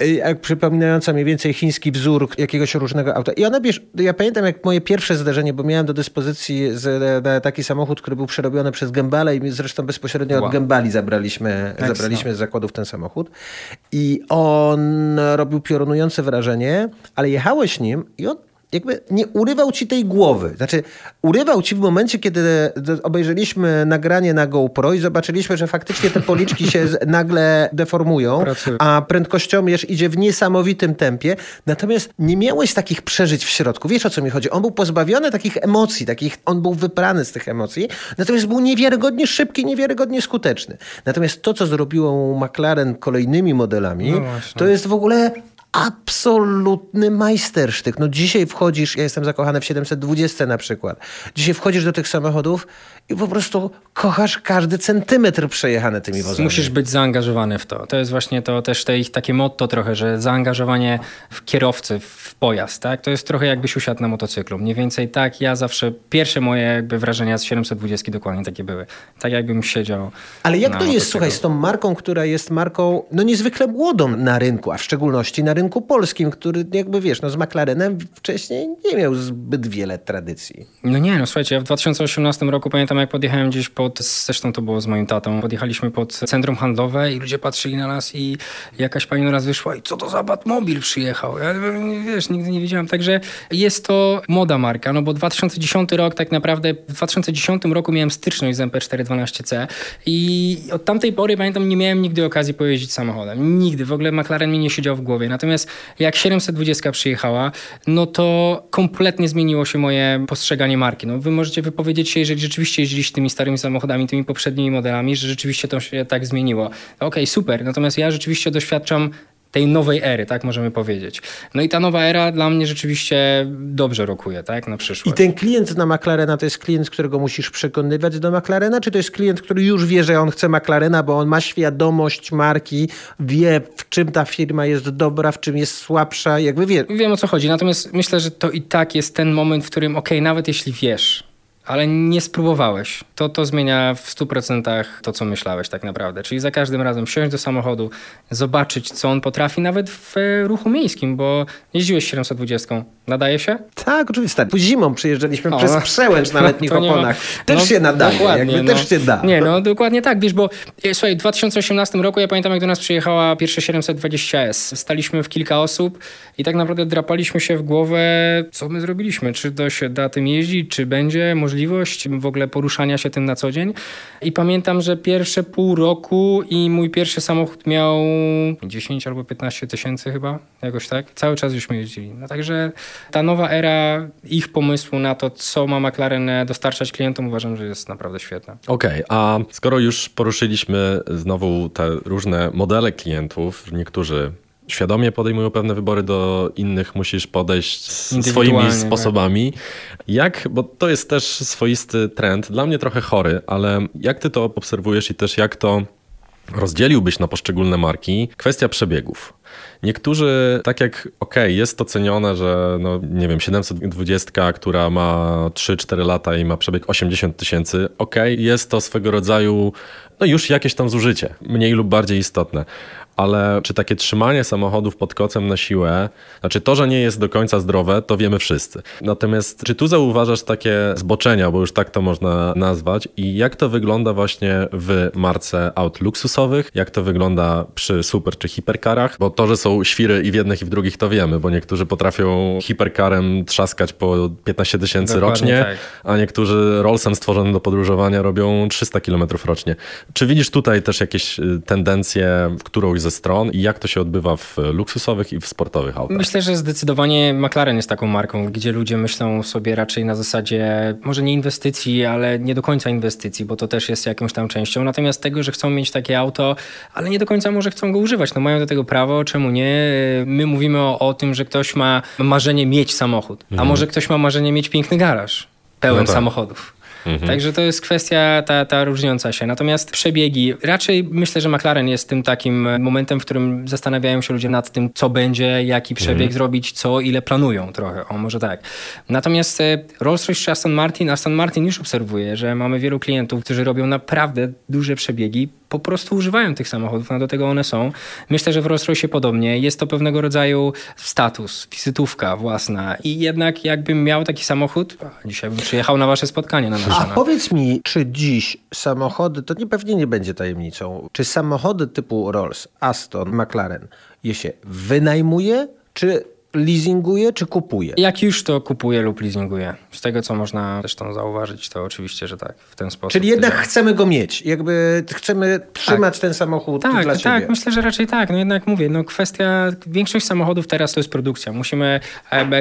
Speaker 2: E, jak przypominająca mniej więcej chiński wzór jakiegoś różnego auta. I ona, wiesz, ja pamiętam jak moje pierwsze zdarzenie, bo miałem do dyspozycji z, taki samochód, który był przerobiony przez Gembale i my zresztą bezpośrednio
Speaker 4: Wow.
Speaker 2: od Gembali zabraliśmy, zabraliśmy z zakładów ten samochód. I on robił piorunujące wrażenie, ale jechałeś nim i on jakby nie urywał ci tej głowy. Znaczy, urywał ci w momencie, kiedy d- obejrzeliśmy nagranie na GoPro i zobaczyliśmy, że faktycznie te policzki się nagle deformują,
Speaker 4: Pracują.
Speaker 2: a prędkościomierz idzie w niesamowitym tempie. Natomiast nie miałeś takich przeżyć w środku. Wiesz o co mi chodzi? On był pozbawiony takich emocji, takich, on był wyprany z tych emocji, natomiast był niewiarygodnie szybki, niewiarygodnie skuteczny. Natomiast to, co zrobiło McLaren kolejnymi modelami,
Speaker 4: No
Speaker 2: to jest w ogóle absolutny majstersztyk. No dzisiaj wchodzisz, ja jestem zakochany w 720 na przykład. Dzisiaj wchodzisz do tych samochodów i po prostu kochasz każdy centymetr przejechany tymi wozami.
Speaker 4: Musisz być zaangażowany w to. To jest właśnie to też te ich takie motto trochę, że zaangażowanie w kierowcy, w pojazd, tak? To jest trochę jakbyś usiadł na motocyklu. Mniej więcej tak, ja zawsze, pierwsze moje jakby wrażenia z 720 dokładnie takie były. Tak jakbym siedział
Speaker 2: Ale jak to jest,
Speaker 4: motocyklu.
Speaker 2: słuchaj, z tą marką, która jest marką no niezwykle młodą na rynku, a w szczególności na rynku polskim, który jakby wiesz, no z McLarenem wcześniej nie miał zbyt wiele tradycji.
Speaker 4: No nie, no słuchajcie, ja w 2018 roku pamiętam jak podjechałem gdzieś pod, zresztą to było z moim tatą, podjechaliśmy pod centrum handlowe i ludzie patrzyli na nas i jakaś pani nas wyszła i co to za Batmobil przyjechał? Ja wiesz, nigdy nie wiedziałem, także jest to moda marka, no bo 2010 rok tak naprawdę, w 2010 roku miałem styczność z MP412C i od tamtej pory pamiętam nie miałem nigdy okazji pojeździć samochodem, nigdy, w ogóle McLaren mi nie siedział w głowie, natomiast jak 720 przyjechała, no to kompletnie zmieniło się moje postrzeganie marki. No, wy możecie wypowiedzieć się, jeżeli rzeczywiście jeździliście tymi starymi samochodami, tymi poprzednimi modelami, że rzeczywiście to się tak zmieniło. Okej, super. Natomiast ja rzeczywiście doświadczam tej nowej ery, tak możemy powiedzieć. No i ta nowa era dla mnie rzeczywiście dobrze rokuje, tak, na
Speaker 2: I
Speaker 4: przyszłość.
Speaker 2: ten klient na McLarena to jest klient, którego musisz przekonywać do McLarena, czy to jest klient, który już wie, że on chce McLarena, bo on ma świadomość marki, wie w czym ta firma jest dobra, w czym jest słabsza, jakby wie.
Speaker 4: Wiem o co chodzi, natomiast myślę, że to i tak jest ten moment, w którym okej, nawet jeśli wiesz, ale nie spróbowałeś, to to zmienia w 100% to, co myślałeś tak naprawdę. Czyli za każdym razem wsiąść do samochodu, zobaczyć, co on potrafi, nawet w e, ruchu miejskim, bo jeździłeś 720. Nadaje się?
Speaker 2: Tak, oczywiście. Zimą przyjeżdżaliśmy
Speaker 4: O,
Speaker 2: przez przełęcz na letnich
Speaker 4: nie ma-
Speaker 2: oponach. Też
Speaker 4: no,
Speaker 2: się nadaje,
Speaker 4: dokładnie,
Speaker 2: jakby
Speaker 4: no.
Speaker 2: też się da.
Speaker 4: Nie, no dokładnie tak, wiesz, bo e, słuchaj, w 2018 roku ja pamiętam, jak do nas przyjechała pierwsze 720S. Staliśmy w kilka osób i tak naprawdę drapaliśmy się w głowę, co my zrobiliśmy, czy to się da tym jeździć, czy będzie możliwość w ogóle poruszania się tym na co dzień. I pamiętam, że pierwsze pół roku i mój pierwszy samochód miał 10 albo 15 tysięcy chyba, jakoś tak. Cały czas żeśmy jeździli. No także ta nowa era ich pomysłu na to, co ma McLaren dostarczać klientom, uważam, że jest naprawdę świetna.
Speaker 3: Okej, a skoro już poruszyliśmy znowu te różne modele klientów, niektórzy świadomie podejmują pewne wybory, do innych musisz podejść s-
Speaker 4: Indywidualnie,
Speaker 3: swoimi
Speaker 4: tak.
Speaker 3: Jak, bo to jest też swoisty trend, dla mnie trochę chory, ale jak ty to obserwujesz i też jak to rozdzieliłbyś na poszczególne marki? Kwestia przebiegów. Niektórzy, tak jak, okej, jest to cenione, że no, nie wiem, 720, która ma 3-4 lata i ma przebieg 80 tysięcy, okej, jest to swego rodzaju, no już jakieś tam zużycie, mniej lub bardziej istotne. Ale czy takie trzymanie samochodów pod kocem na siłę, znaczy to, że nie jest do końca zdrowe, to wiemy wszyscy. Natomiast czy tu zauważasz takie zboczenia, bo już tak to można nazwać, i jak to wygląda właśnie w marce aut luksusowych, jak to wygląda przy super czy hiperkarach, bo to, że są świry i w jednych i w drugich to wiemy, bo niektórzy potrafią hiperkarem trzaskać po 15 tysięcy rocznie,
Speaker 4: tak.
Speaker 3: a niektórzy Rollsem stworzonym do podróżowania robią 300 km rocznie. Czy widzisz tutaj też jakieś y, tendencje w którąś ze stron i jak to się odbywa w luksusowych i w sportowych autach?
Speaker 4: Myślę, że zdecydowanie McLaren jest taką marką, gdzie ludzie myślą sobie raczej na zasadzie może nie inwestycji, ale nie do końca inwestycji, bo to też jest jakąś tam częścią. Natomiast tego, że chcą mieć takie auto, ale nie do końca może chcą go używać. No mają do tego prawo, czemu nie? My mówimy o, o tym, że ktoś ma marzenie mieć samochód, a może ktoś ma marzenie mieć piękny garaż pełen
Speaker 3: No tak.
Speaker 4: samochodów. Także to jest kwestia ta, ta różniąca się. Natomiast przebiegi, raczej myślę, że McLaren jest tym takim momentem, w którym zastanawiają się ludzie nad tym, co będzie, jaki przebieg zrobić, co, ile planują trochę. O, może tak. Natomiast e, Rolls-Royce czy Aston Martin, Aston Martin już obserwuje, że mamy wielu klientów, którzy robią naprawdę duże przebiegi, po prostu używają tych samochodów, no do tego one są. Myślę, że w Rolls-Royce podobnie. Jest to pewnego rodzaju status, wizytówka własna i jednak jakbym miał taki samochód, dzisiaj bym przyjechał na wasze spotkanie na nasze.
Speaker 2: A
Speaker 4: no.
Speaker 2: powiedz mi, czy dziś samochody, to nie pewnie nie będzie tajemnicą, czy samochody typu Rolls, Aston, McLaren je się wynajmuje, czy leasinguje czy kupuje?
Speaker 4: Jak już to kupuje lub leasinguje. Z tego, co można zresztą zauważyć, to oczywiście, że tak, w ten sposób.
Speaker 2: Czyli jednak chcemy go mieć, jakby chcemy trzymać ten samochód
Speaker 4: tak,
Speaker 2: dla
Speaker 4: tak,
Speaker 2: siebie.
Speaker 4: myślę, że raczej tak. No jednak mówię, no kwestia, większość samochodów teraz to jest produkcja. Musimy,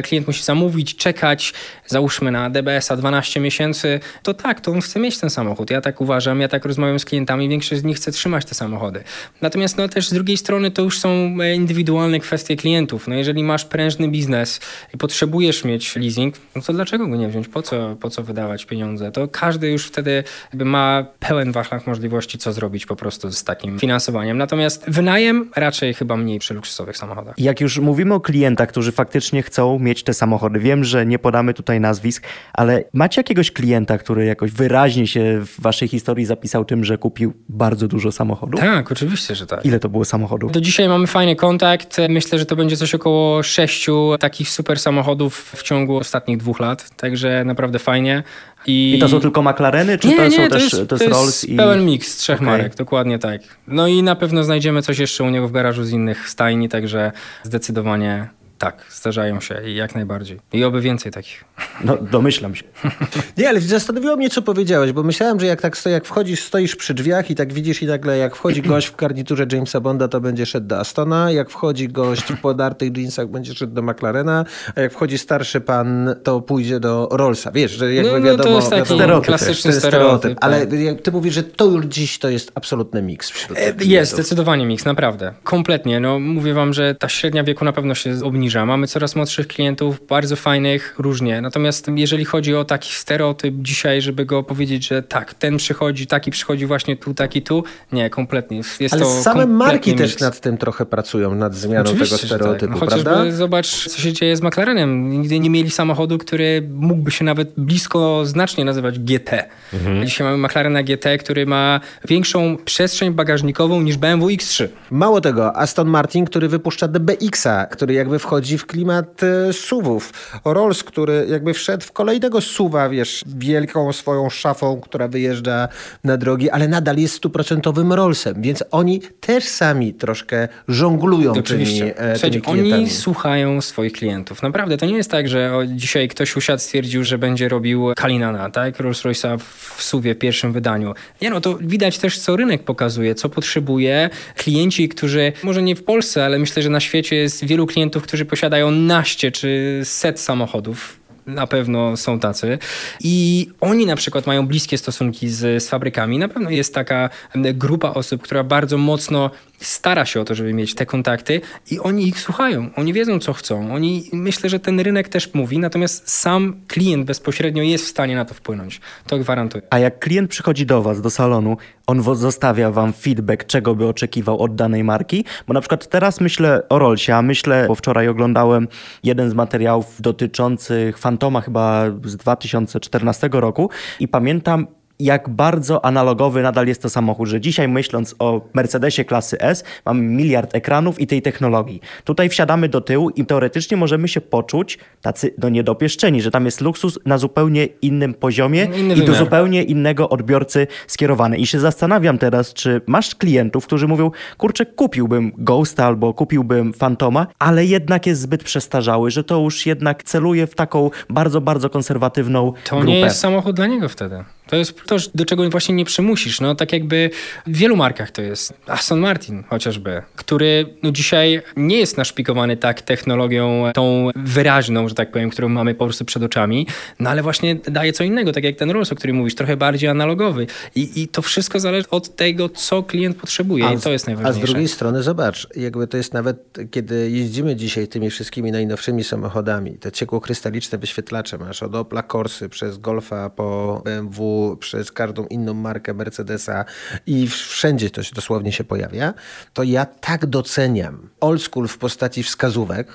Speaker 4: klient musi zamówić, czekać, załóżmy na DBS-a 12 miesięcy, to tak, to on chce mieć ten samochód. Ja tak uważam, ja tak rozmawiam z klientami, większość z nich chce trzymać te samochody. Natomiast no też z drugiej strony to już są e, indywidualne kwestie klientów. No jeżeli masz prężny biznes i potrzebujesz mieć leasing, no to dlaczego go nie wziąć? Po co, po co wydawać pieniądze? To każdy już wtedy ma pełen wachlarz możliwości, co zrobić po prostu z takim finansowaniem. Natomiast wynajem raczej chyba mniej przy luksusowych samochodach.
Speaker 1: Jak już mówimy o klientach, którzy faktycznie chcą mieć te samochody, wiem, że nie podamy tutaj nazwisk, ale macie jakiegoś klienta, który jakoś wyraźnie się w waszej historii zapisał tym, że kupił bardzo dużo samochodów?
Speaker 4: Tak, oczywiście, że tak.
Speaker 1: Ile to było samochodów?
Speaker 4: Do dzisiaj mamy fajny kontakt. Myślę, że to będzie coś około sześciu takich super samochodów w ciągu ostatnich dwóch lat. Także naprawdę fajnie.
Speaker 1: I, I to są tylko McLareny, czy
Speaker 4: nie,
Speaker 1: to
Speaker 4: nie,
Speaker 1: są
Speaker 4: to
Speaker 1: też
Speaker 4: jest,
Speaker 1: to jest Rolls
Speaker 4: i... pełen miks trzech
Speaker 1: okay.
Speaker 4: marek, dokładnie tak. No i na pewno znajdziemy coś jeszcze u niego w garażu z innych stajni, także zdecydowanie tak, zdarzają się i jak najbardziej. I oby więcej takich.
Speaker 1: No, domyślam się.
Speaker 2: Nie, ale zastanowiło mnie, co powiedziałeś, bo myślałem, że jak tak stoi, jak wchodzisz, stoisz przy drzwiach i tak widzisz i nagle jak wchodzi gość w garniturze Jamesa Bonda, to będzie szedł do Astona, jak wchodzi gość w podartych jeansach, będzie szedł do McLarena, a jak wchodzi starszy pan, to pójdzie do Rollsa. Wiesz, że jakby
Speaker 4: no, no,
Speaker 2: wiadomo...
Speaker 4: to jest taki
Speaker 2: stereotyp,
Speaker 4: klasyczny stereotyp.
Speaker 2: Ale
Speaker 4: tak.
Speaker 2: ty mówisz, że to już dziś to jest absolutny miks wśród
Speaker 4: e, Jest, zdecydowanie miks, naprawdę. Kompletnie. No, mówię wam, że ta średnia wieku na pewno się obniża. Mamy coraz młodszych klientów, bardzo fajnych, różnie. Natomiast jeżeli chodzi o taki stereotyp dzisiaj, żeby go powiedzieć, że tak, ten przychodzi, taki przychodzi właśnie tu, taki tu, nie, kompletnie. Jest
Speaker 2: Ale
Speaker 4: to
Speaker 2: same marki
Speaker 4: mix.
Speaker 2: też nad tym trochę pracują, nad zmianą
Speaker 4: Oczywiście,
Speaker 2: tego stereotypu,
Speaker 4: tak. no,
Speaker 2: prawda?
Speaker 4: Chociażby zobacz, co się dzieje z McLarenem. Nigdy nie mieli samochodu, który mógłby się nawet blisko znacznie nazywać GT. Mhm. Dzisiaj mamy McLarena GT, który ma większą przestrzeń bagażnikową niż BMW X3.
Speaker 2: Mało tego, Aston Martin, który wypuszcza DBX-a, który jakby wchodzi w klimat e, SUVów. Rolls, który jakby wszedł w kolejnego SUVa, wiesz, wielką swoją szafą, która wyjeżdża na drogi, ale nadal jest stuprocentowym Rollsem, więc oni też sami troszkę żonglują
Speaker 4: Oczywiście.
Speaker 2: tymi, e, tymi klientami.
Speaker 4: Oni słuchają swoich klientów. Naprawdę, to nie jest tak, że dzisiaj ktoś usiadł, stwierdził, że będzie robił Kalinana, tak? Rolls Royce'a w suwie pierwszym wydaniu. Nie no, to widać też, co rynek pokazuje, co potrzebuje. Klienci, którzy, może nie w Polsce, ale myślę, że na świecie jest wielu klientów, którzy posiadają naście czy set samochodów na pewno są tacy. I oni na przykład mają bliskie stosunki z, z fabrykami. Na pewno jest taka grupa osób, która bardzo mocno stara się o to, żeby mieć te kontakty i oni ich słuchają. Oni wiedzą, co chcą. Oni, myślę, że ten rynek też mówi, natomiast sam klient bezpośrednio jest w stanie na to wpłynąć. To gwarantuję.
Speaker 1: A jak klient przychodzi do was, do salonu, on zostawia wam feedback, czego by oczekiwał od danej marki? Bo na przykład teraz myślę o Rollsie, a myślę, bo wczoraj oglądałem jeden z materiałów dotyczących Fantoma chyba z 2014 roku i pamiętam jak bardzo analogowy nadal jest to samochód, że dzisiaj myśląc o Mercedesie klasy S, mamy miliard ekranów i tej technologii. Tutaj wsiadamy do tyłu i teoretycznie możemy się poczuć tacy no niedopieszczeni, że tam jest luksus na zupełnie innym poziomie
Speaker 4: Inny
Speaker 1: i do
Speaker 4: wymiar.
Speaker 1: zupełnie innego odbiorcy skierowany. I się zastanawiam teraz, czy masz klientów, którzy mówią, kurczę, kupiłbym Ghosta albo kupiłbym Fantoma, ale jednak jest zbyt przestarzały, że to już jednak celuje w taką bardzo, bardzo konserwatywną
Speaker 4: To
Speaker 1: grupę.
Speaker 4: nie jest samochód dla niego wtedy. To jest to, do czego właśnie nie przymusisz. No tak jakby w wielu markach to jest. Aston Martin chociażby, który no dzisiaj nie jest naszpikowany tak technologią tą wyraźną, że tak powiem, którą mamy po prostu przed oczami, no ale właśnie daje co innego, tak jak ten Rolls, o którym mówisz, trochę bardziej analogowy. I, i to wszystko zależy od tego, co klient potrzebuje
Speaker 2: A
Speaker 4: i to jest
Speaker 2: A
Speaker 4: najważniejsze.
Speaker 2: z drugiej strony zobacz, jakby to jest nawet, kiedy jeździmy dzisiaj tymi wszystkimi najnowszymi samochodami, te ciekłokrystaliczne wyświetlacze masz od Opla Corsy przez Golfa po BMW, przez każdą inną markę Mercedesa i wszędzie to się dosłownie się pojawia, to ja tak doceniam old school w postaci wskazówek,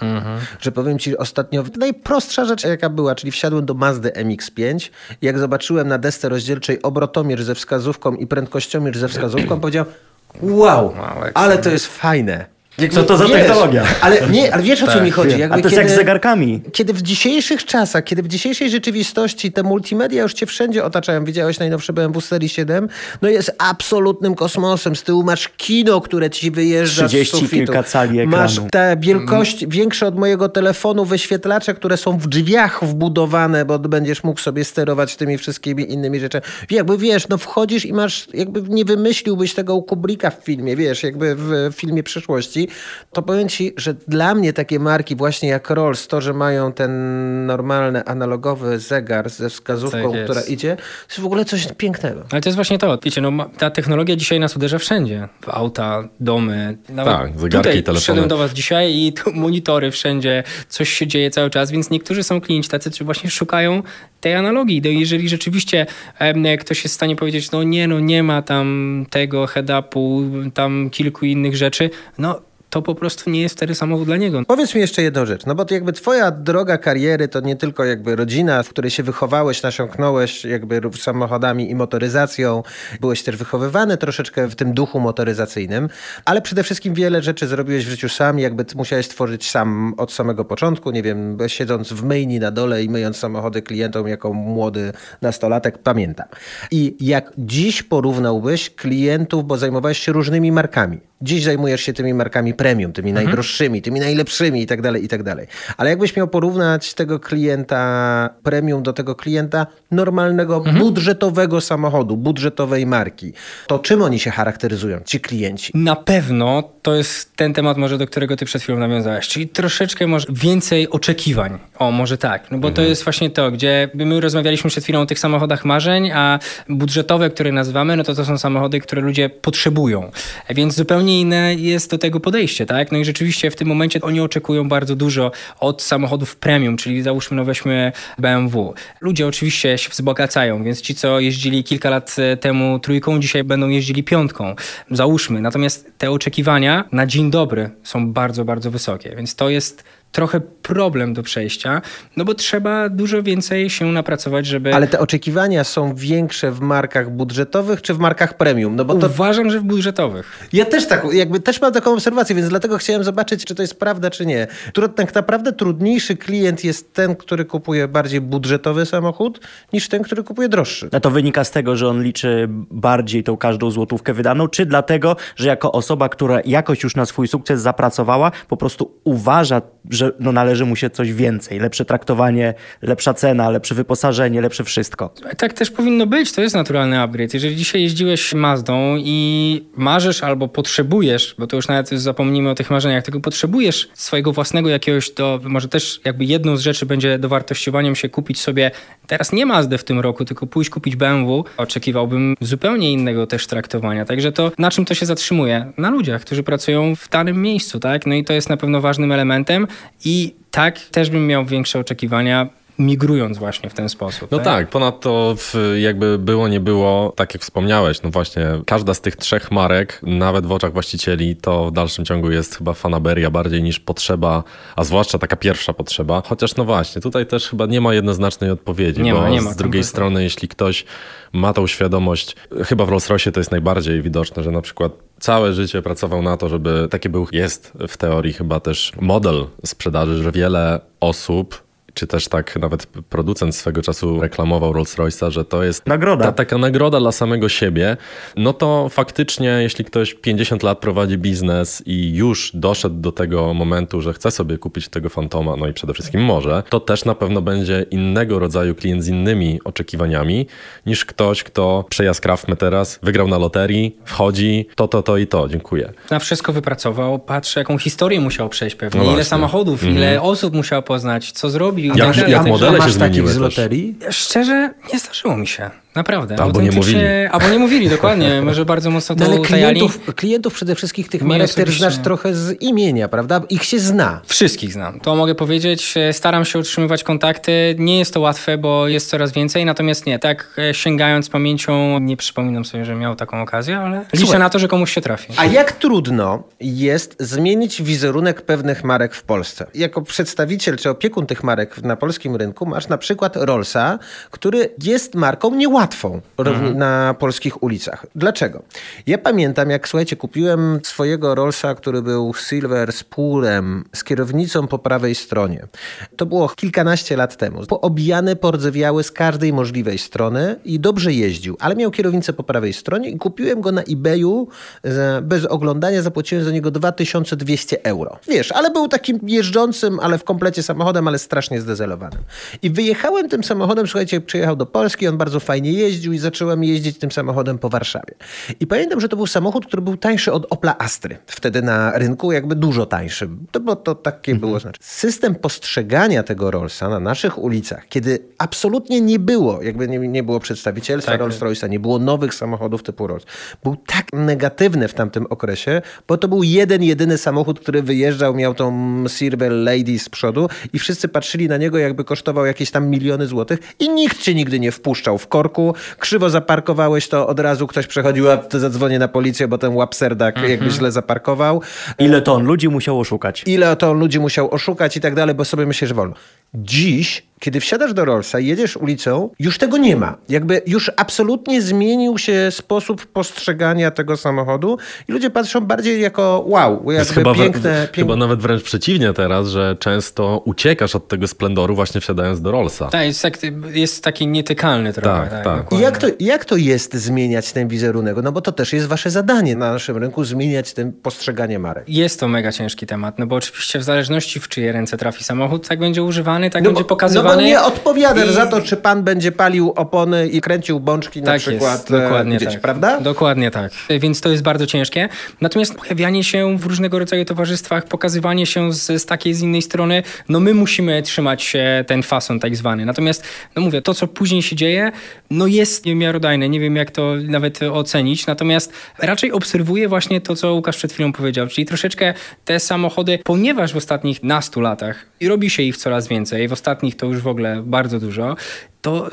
Speaker 2: że powiem ci ostatnio, najprostsza rzecz jaka była, czyli wsiadłem do Mazdy MX-5 i jak zobaczyłem na desce rozdzielczej obrotomierz ze wskazówką i prędkościomierz ze wskazówką, powiedziałem Wow, ale to jest fajne.
Speaker 1: Co to za
Speaker 2: Wiesz,
Speaker 1: technologia?
Speaker 2: Ale nie, ale wiesz o co mi chodzi?
Speaker 1: A to jest jak z zegarkami.
Speaker 2: Kiedy w dzisiejszych czasach, kiedy w dzisiejszej rzeczywistości te multimedia już cię wszędzie otaczają, widziałeś najnowsze BMW Serii 7, no jest absolutnym kosmosem. Z tyłu masz kino, które ci wyjeżdża
Speaker 1: 30
Speaker 2: z sufitu.
Speaker 1: kilka cali ekranu.
Speaker 2: Masz te wielkości, większe od mojego telefonu wyświetlacze, które są w drzwiach wbudowane, bo będziesz mógł sobie sterować tymi wszystkimi innymi rzeczami. Jakby wiesz, no wchodzisz i masz, jakby nie wymyśliłbyś tego u Kubricka w filmie, wiesz, jakby w filmie przyszłości, to powiem ci, że dla mnie takie marki właśnie jak Rolls, to, że mają ten normalny analogowy zegar ze wskazówką,
Speaker 4: Tak
Speaker 2: która idzie, to jest w ogóle coś pięknego.
Speaker 4: Ale to jest właśnie to, wiecie, no, ta technologia dzisiaj nas uderza wszędzie. W auta, domy. Nawet
Speaker 3: Tak, zegarki
Speaker 4: tutaj
Speaker 3: i telefony.
Speaker 4: przyszedłem do was dzisiaj i tu monitory wszędzie, coś się dzieje cały czas, więc niektórzy są klienci tacy, którzy właśnie szukają tej analogii. No, jeżeli rzeczywiście em, ktoś jest w stanie powiedzieć, no nie, no nie ma tam tego head-upu, tam kilku innych rzeczy, no to po prostu nie jest wtedy samochód dla niego.
Speaker 2: Powiedz mi jeszcze jedną rzecz, no bo to jakby twoja droga kariery to nie tylko jakby rodzina, w której się wychowałeś, nasiąknąłeś jakby samochodami i motoryzacją, byłeś też wychowywany troszeczkę w tym duchu motoryzacyjnym, ale przede wszystkim wiele rzeczy zrobiłeś w życiu sam, jakby musiałeś tworzyć sam od samego początku, nie wiem, siedząc w myjni na dole i myjąc samochody klientom jako młody nastolatek, pamiętam. I jak dziś porównałbyś klientów, bo zajmowałeś się różnymi markami. Dziś zajmujesz się tymi markami premium, tymi najdroższymi, tymi najlepszymi i tak dalej, i tak dalej. Ale jakbyś miał porównać tego klienta premium do tego klienta normalnego, budżetowego samochodu, budżetowej marki, to czym oni się charakteryzują, ci klienci?
Speaker 4: Na pewno to jest ten temat może, do którego ty przed chwilą nawiązałeś, czyli troszeczkę może więcej oczekiwań. O, może tak, no bo to jest właśnie to, gdzie my rozmawialiśmy przed chwilą o tych samochodach marzeń, a budżetowe, które nazywamy, no to to są samochody, które ludzie potrzebują. Więc zupełnie inne jest do tego podejście, tak? No i rzeczywiście w tym momencie oni oczekują bardzo dużo od samochodów premium, czyli załóżmy, no weźmy BMW. Ludzie oczywiście się wzbogacają, więc ci, co jeździli kilka lat e, temu trójką, dzisiaj będą jeździli piątką. Załóżmy. Natomiast te oczekiwania na dzień dobry są bardzo, bardzo wysokie, więc to jest trochę problem do przejścia, no bo trzeba dużo więcej się napracować, żeby...
Speaker 2: Ale te oczekiwania są większe w markach budżetowych czy w markach premium? No bo to
Speaker 4: Uważam, że w budżetowych.
Speaker 2: Ja też tak, jakby też mam taką obserwację, więc dlatego chciałem zobaczyć, czy to jest prawda, czy nie. Tak naprawdę trudniejszy klient jest ten, który kupuje bardziej budżetowy samochód, niż ten, który kupuje droższy.
Speaker 1: A to wynika z tego, że on liczy bardziej tą każdą złotówkę wydaną, czy dlatego, że jako osoba, która jakoś już na swój sukces zapracowała, po prostu uważa, że no należy mu się coś więcej, lepsze traktowanie, lepsza cena, lepsze wyposażenie, lepsze wszystko.
Speaker 4: Tak też powinno być, to jest naturalny upgrade. Jeżeli dzisiaj jeździłeś Mazdą i marzysz albo potrzebujesz, bo to już nawet zapomnijmy o tych marzeniach, tylko potrzebujesz swojego własnego jakiegoś, do, może też jakby jedną z rzeczy będzie dowartościowaniem się kupić sobie, teraz nie Mazdę w tym roku, tylko pójść kupić BMW, oczekiwałbym zupełnie innego też traktowania. Także to, na czym to się zatrzymuje? Na ludziach, którzy pracują w danym miejscu, tak? No i to jest na pewno ważnym elementem i tak też bym miał większe oczekiwania migrując właśnie w ten sposób.
Speaker 3: No tak, ponadto w, jakby było, nie było, tak jak wspomniałeś, no właśnie, każda z tych trzech marek, nawet w oczach właścicieli, to w dalszym ciągu jest chyba fanaberia bardziej niż potrzeba, a zwłaszcza taka pierwsza potrzeba. Chociaż no właśnie, tutaj też chyba nie ma jednoznacznej odpowiedzi,
Speaker 4: Nie
Speaker 3: bo
Speaker 4: ma, nie ma,
Speaker 3: z drugiej
Speaker 4: kompletnie.
Speaker 3: strony, jeśli ktoś ma tą świadomość, chyba w Rolls-Royce to jest najbardziej widoczne, że na przykład całe życie pracował na to, żeby taki był, jest w teorii chyba też model sprzedaży, że wiele osób czy też tak nawet producent swego czasu reklamował Rolls-Royce'a, że to jest
Speaker 1: Nagroda.
Speaker 3: ta taka nagroda dla samego siebie, no to faktycznie jeśli ktoś 50 lat prowadzi biznes i już doszedł do tego momentu, że chce sobie kupić tego Fantoma, no i przede wszystkim może, to też na pewno będzie innego rodzaju klient z innymi oczekiwaniami niż ktoś, kto przejaskrawmy teraz, wygrał na loterii, wchodzi, to, to, to i to, dziękuję.
Speaker 4: na wszystko wypracował, patrzę jaką historię musiał przejść pewnie,
Speaker 3: No
Speaker 4: ile samochodów, ile osób musiał poznać, co zrobił.
Speaker 3: Jak- jak modele
Speaker 2: masz
Speaker 3: się
Speaker 2: takich
Speaker 3: zmieniły
Speaker 2: z loterii?
Speaker 4: Szczerze, nie zdarzyło mi się. Naprawdę.
Speaker 3: Albo
Speaker 4: Bo
Speaker 3: nie mówili.
Speaker 4: Się, albo nie mówili, dokładnie. Może bardzo mocno
Speaker 2: No
Speaker 4: to
Speaker 2: ale
Speaker 4: utajali.
Speaker 2: klientów, klientów przede wszystkim tych marek też znasz trochę z imienia, prawda? Ich się zna.
Speaker 4: Wszystkich znam. To mogę powiedzieć. E, Staram się utrzymywać kontakty. Nie jest to łatwe, bo jest coraz więcej. Natomiast nie, tak e, sięgając pamięcią, nie przypominam sobie, że miał taką okazję, ale liczę
Speaker 2: Słuchaj.
Speaker 4: na to, że komuś się trafi.
Speaker 2: A jak trudno jest zmienić wizerunek pewnych marek w Polsce? Jako przedstawiciel czy opiekun tych marek na polskim rynku masz na przykład Rollsa, który jest marką niełatwą. Łatwą mhm. na polskich ulicach. Dlaczego? Ja pamiętam, jak słuchajcie, kupiłem swojego Rollsa, który był silver z purem, z kierownicą po prawej stronie. To było kilkanaście lat temu. Poobijany, pordzewiały z każdej możliwej strony i dobrze jeździł, ale miał kierownicę po prawej stronie i kupiłem go na eBayu bez oglądania, zapłaciłem za niego 2200 euro. Wiesz, ale był takim jeżdżącym, ale w komplecie samochodem, ale strasznie zdezelowanym. I wyjechałem tym samochodem, słuchajcie, przyjechał do Polski, on bardzo fajnie jeździł i zacząłem jeździć tym samochodem po Warszawie. I pamiętam, że to był samochód, który był tańszy od Opla Astry. Wtedy na rynku jakby dużo tańszy. To, bo to takie mhm. było znaczy. System postrzegania tego Rollsa na naszych ulicach, kiedy absolutnie nie było, jakby nie, nie było przedstawicielstwa tak. Rolls-Royce'a, nie było nowych samochodów typu Rolls, był tak negatywny w tamtym okresie, bo to był jeden, jedyny samochód, który wyjeżdżał, miał tą Silver Lady z przodu i wszyscy patrzyli na niego, jakby kosztował jakieś tam miliony złotych i nikt cię nigdy nie wpuszczał w korku. Krzywo zaparkowałeś, to od razu ktoś przechodził, a to zadzwonię na policję, bo ten łapserdak mhm. jakby źle zaparkował.
Speaker 1: Ile to on ludzi musiał oszukać?
Speaker 2: Ile to on ludzi musiał oszukać i tak dalej, bo sobie myślę, że wolno. Dziś kiedy wsiadasz do Rollsa i jedziesz ulicą, już tego nie ma. Jakby już absolutnie zmienił się sposób postrzegania tego samochodu i ludzie patrzą bardziej jako wow, jakby chyba, piękne,
Speaker 3: Chyba nawet wręcz przeciwnie teraz, że często uciekasz od tego splendoru właśnie wsiadając do Rollsa.
Speaker 4: Tak, jest, tak, jest taki nietykalny trochę.
Speaker 3: Tak, tak.
Speaker 2: I jak to, jak to jest zmieniać ten wizerunek? No bo to też jest wasze zadanie na naszym rynku, zmieniać ten postrzeganie marek.
Speaker 4: Jest to mega ciężki temat, no bo oczywiście w zależności w czyje ręce trafi samochód, tak będzie używany, tak no będzie pokazywany. No
Speaker 2: bo nie odpowiadasz I... za to, czy pan będzie palił opony i kręcił bączki tak na przykład jest, dokładnie gdzieś,
Speaker 4: tak.
Speaker 2: prawda?
Speaker 4: Dokładnie tak. Więc to jest bardzo ciężkie. Natomiast pojawianie się w różnego rodzaju towarzystwach, pokazywanie się z, z takiej, z innej strony, no my musimy trzymać ten fason tak zwany. Natomiast, no mówię, to co później się dzieje, no jest miarodajne. Nie wiem jak to nawet ocenić. Natomiast raczej obserwuję właśnie to, co Łukasz przed chwilą powiedział, czyli troszeczkę te samochody, ponieważ w ostatnich nastu latach i robi się ich coraz więcej, w ostatnich to już w ogóle bardzo dużo, to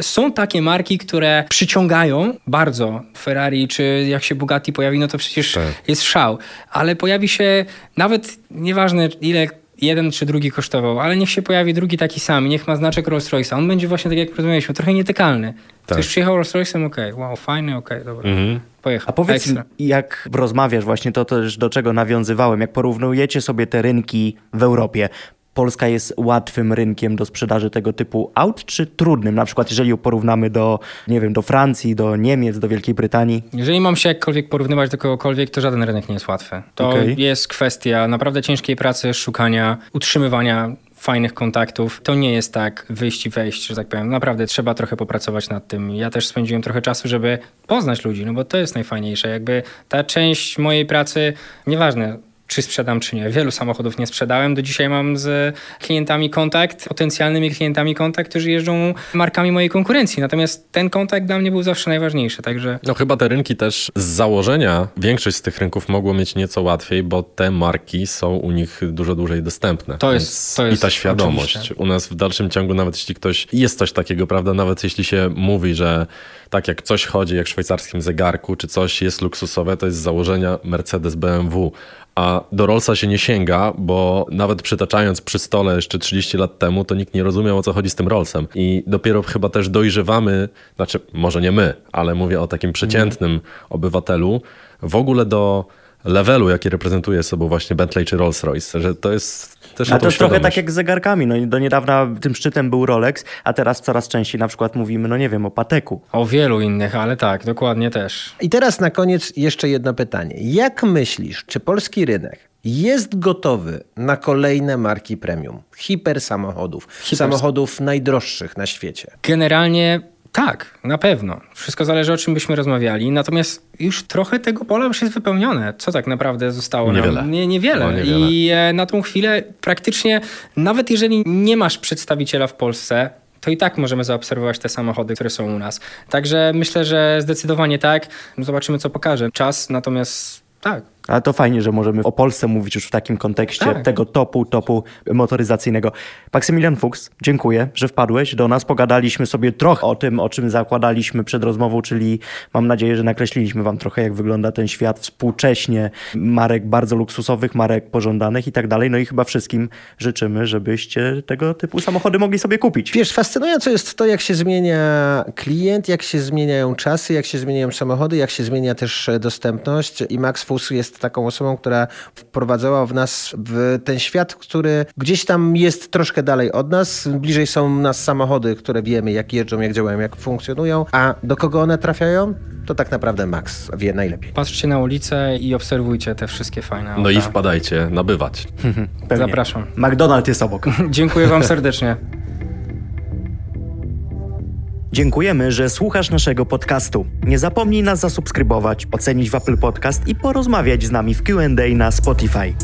Speaker 4: są takie marki, które przyciągają bardzo. Ferrari czy jak się Bugatti pojawi, no to przecież tak. jest szał. Ale pojawi się nawet, nieważne ile jeden czy drugi kosztował, ale niech się pojawi drugi taki sam, niech ma znaczek Rolls Royce'a. On będzie właśnie tak jak rozmawialiśmy, trochę nietykalny. Tak. Ktoś przyjechał Rolls Royce'em, okej, okay, wow, fajny, okej, okay, dobra. Mhm. Pojechał.
Speaker 1: A powiedz, Ekstra. jak rozmawiasz właśnie to też do czego nawiązywałem, jak porównujecie sobie te rynki w Europie, Polska jest łatwym rynkiem do sprzedaży tego typu aut, czy trudnym? Na przykład, jeżeli porównamy do, nie wiem, do Francji, do Niemiec, do Wielkiej Brytanii?
Speaker 4: Jeżeli mam się jakkolwiek porównywać do kogokolwiek, to żaden rynek nie jest łatwy. To okay. jest kwestia naprawdę ciężkiej pracy, szukania, utrzymywania fajnych kontaktów. To nie jest tak wyjść i wejść, że tak powiem. Naprawdę trzeba trochę popracować nad tym. Ja też spędziłem trochę czasu, żeby poznać ludzi, no bo to jest najfajniejsze. Jakby ta część mojej pracy, nieważne, czy sprzedam, czy nie. Wielu samochodów nie sprzedałem. Do dzisiaj mam z klientami kontakt, potencjalnymi klientami kontakt, którzy jeżdżą markami mojej konkurencji. Natomiast ten kontakt dla mnie był zawsze najważniejszy, także...
Speaker 3: No chyba te rynki też z założenia, większość z tych rynków mogło mieć nieco łatwiej, bo te marki są u nich dużo dłużej dostępne.
Speaker 4: To jest, to jest
Speaker 3: I ta świadomość. Oczywiście. U nas w dalszym ciągu, nawet jeśli ktoś, jest coś takiego, prawda, nawet jeśli się mówi, że tak jak coś chodzi jak w szwajcarskim zegarku, czy coś jest luksusowe, to jest z założenia Mercedes, BMW, a do Rollsa się nie sięga, bo nawet przytaczając przy stole jeszcze 30 lat temu, to nikt nie rozumiał o co chodzi z tym Rollsem. I dopiero chyba też dojrzewamy, znaczy może nie my, ale mówię o takim przeciętnym obywatelu, w ogóle do levelu, jaki reprezentuje sobą właśnie Bentley czy Rolls-Royce, że to jest też
Speaker 1: A to jest trochę tak jak z zegarkami. No, do niedawna tym szczytem był Rolex, a teraz coraz częściej na przykład mówimy, no nie wiem, o Pateku.
Speaker 4: O wielu innych, ale tak, dokładnie też.
Speaker 2: I teraz na koniec jeszcze jedno pytanie. Jak myślisz, czy polski rynek jest gotowy na kolejne marki premium, hiper samochodów, hiper... samochodów najdroższych na świecie?
Speaker 4: Generalnie tak, na pewno. Wszystko zależy o czym byśmy rozmawiali. Natomiast już trochę tego pola już jest wypełnione. Co tak naprawdę zostało
Speaker 3: niewiele.
Speaker 4: nam? Nie, niewiele. No, niewiele. I e, na tą chwilę praktycznie, nawet jeżeli nie masz przedstawiciela w Polsce, to i tak możemy zaobserwować te samochody, które są u nas. Także myślę, że zdecydowanie tak. Zobaczymy, co pokaże czas. Natomiast tak.
Speaker 1: Ale to fajnie, że możemy o Polsce mówić już w takim kontekście
Speaker 4: Tak.
Speaker 1: tego topu, topu motoryzacyjnego. Maksymilian Fuchs, dziękuję, że wpadłeś do nas. Pogadaliśmy sobie trochę o tym, o czym zakładaliśmy przed rozmową, czyli mam nadzieję, że nakreśliliśmy wam trochę, jak wygląda ten świat współcześnie. Marek bardzo luksusowych, marek pożądanych i tak dalej. No i chyba wszystkim życzymy, żebyście tego typu samochody mogli sobie kupić.
Speaker 2: Wiesz, fascynujące jest to, jak się zmienia klient, jak się zmieniają czasy, jak się zmieniają samochody, jak się zmienia też e, dostępność. I Max Fuss jest taką osobą, która wprowadzała w nas w ten świat, który gdzieś tam jest troszkę dalej od nas. Bliżej są nas samochody, które wiemy, jak jeżdżą, jak działają, jak funkcjonują. A do kogo one trafiają? To tak naprawdę Max wie najlepiej.
Speaker 4: Patrzcie na ulicę i obserwujcie te wszystkie fajne auta.
Speaker 3: No i wpadajcie, nabywać.
Speaker 4: Zapraszam.
Speaker 1: McDonald jest obok.
Speaker 4: Dziękuję wam serdecznie.
Speaker 1: Dziękujemy, że słuchasz naszego podcastu. Nie zapomnij nas zasubskrybować, ocenić w Apple Podcast i porozmawiać z nami w QA na Spotify.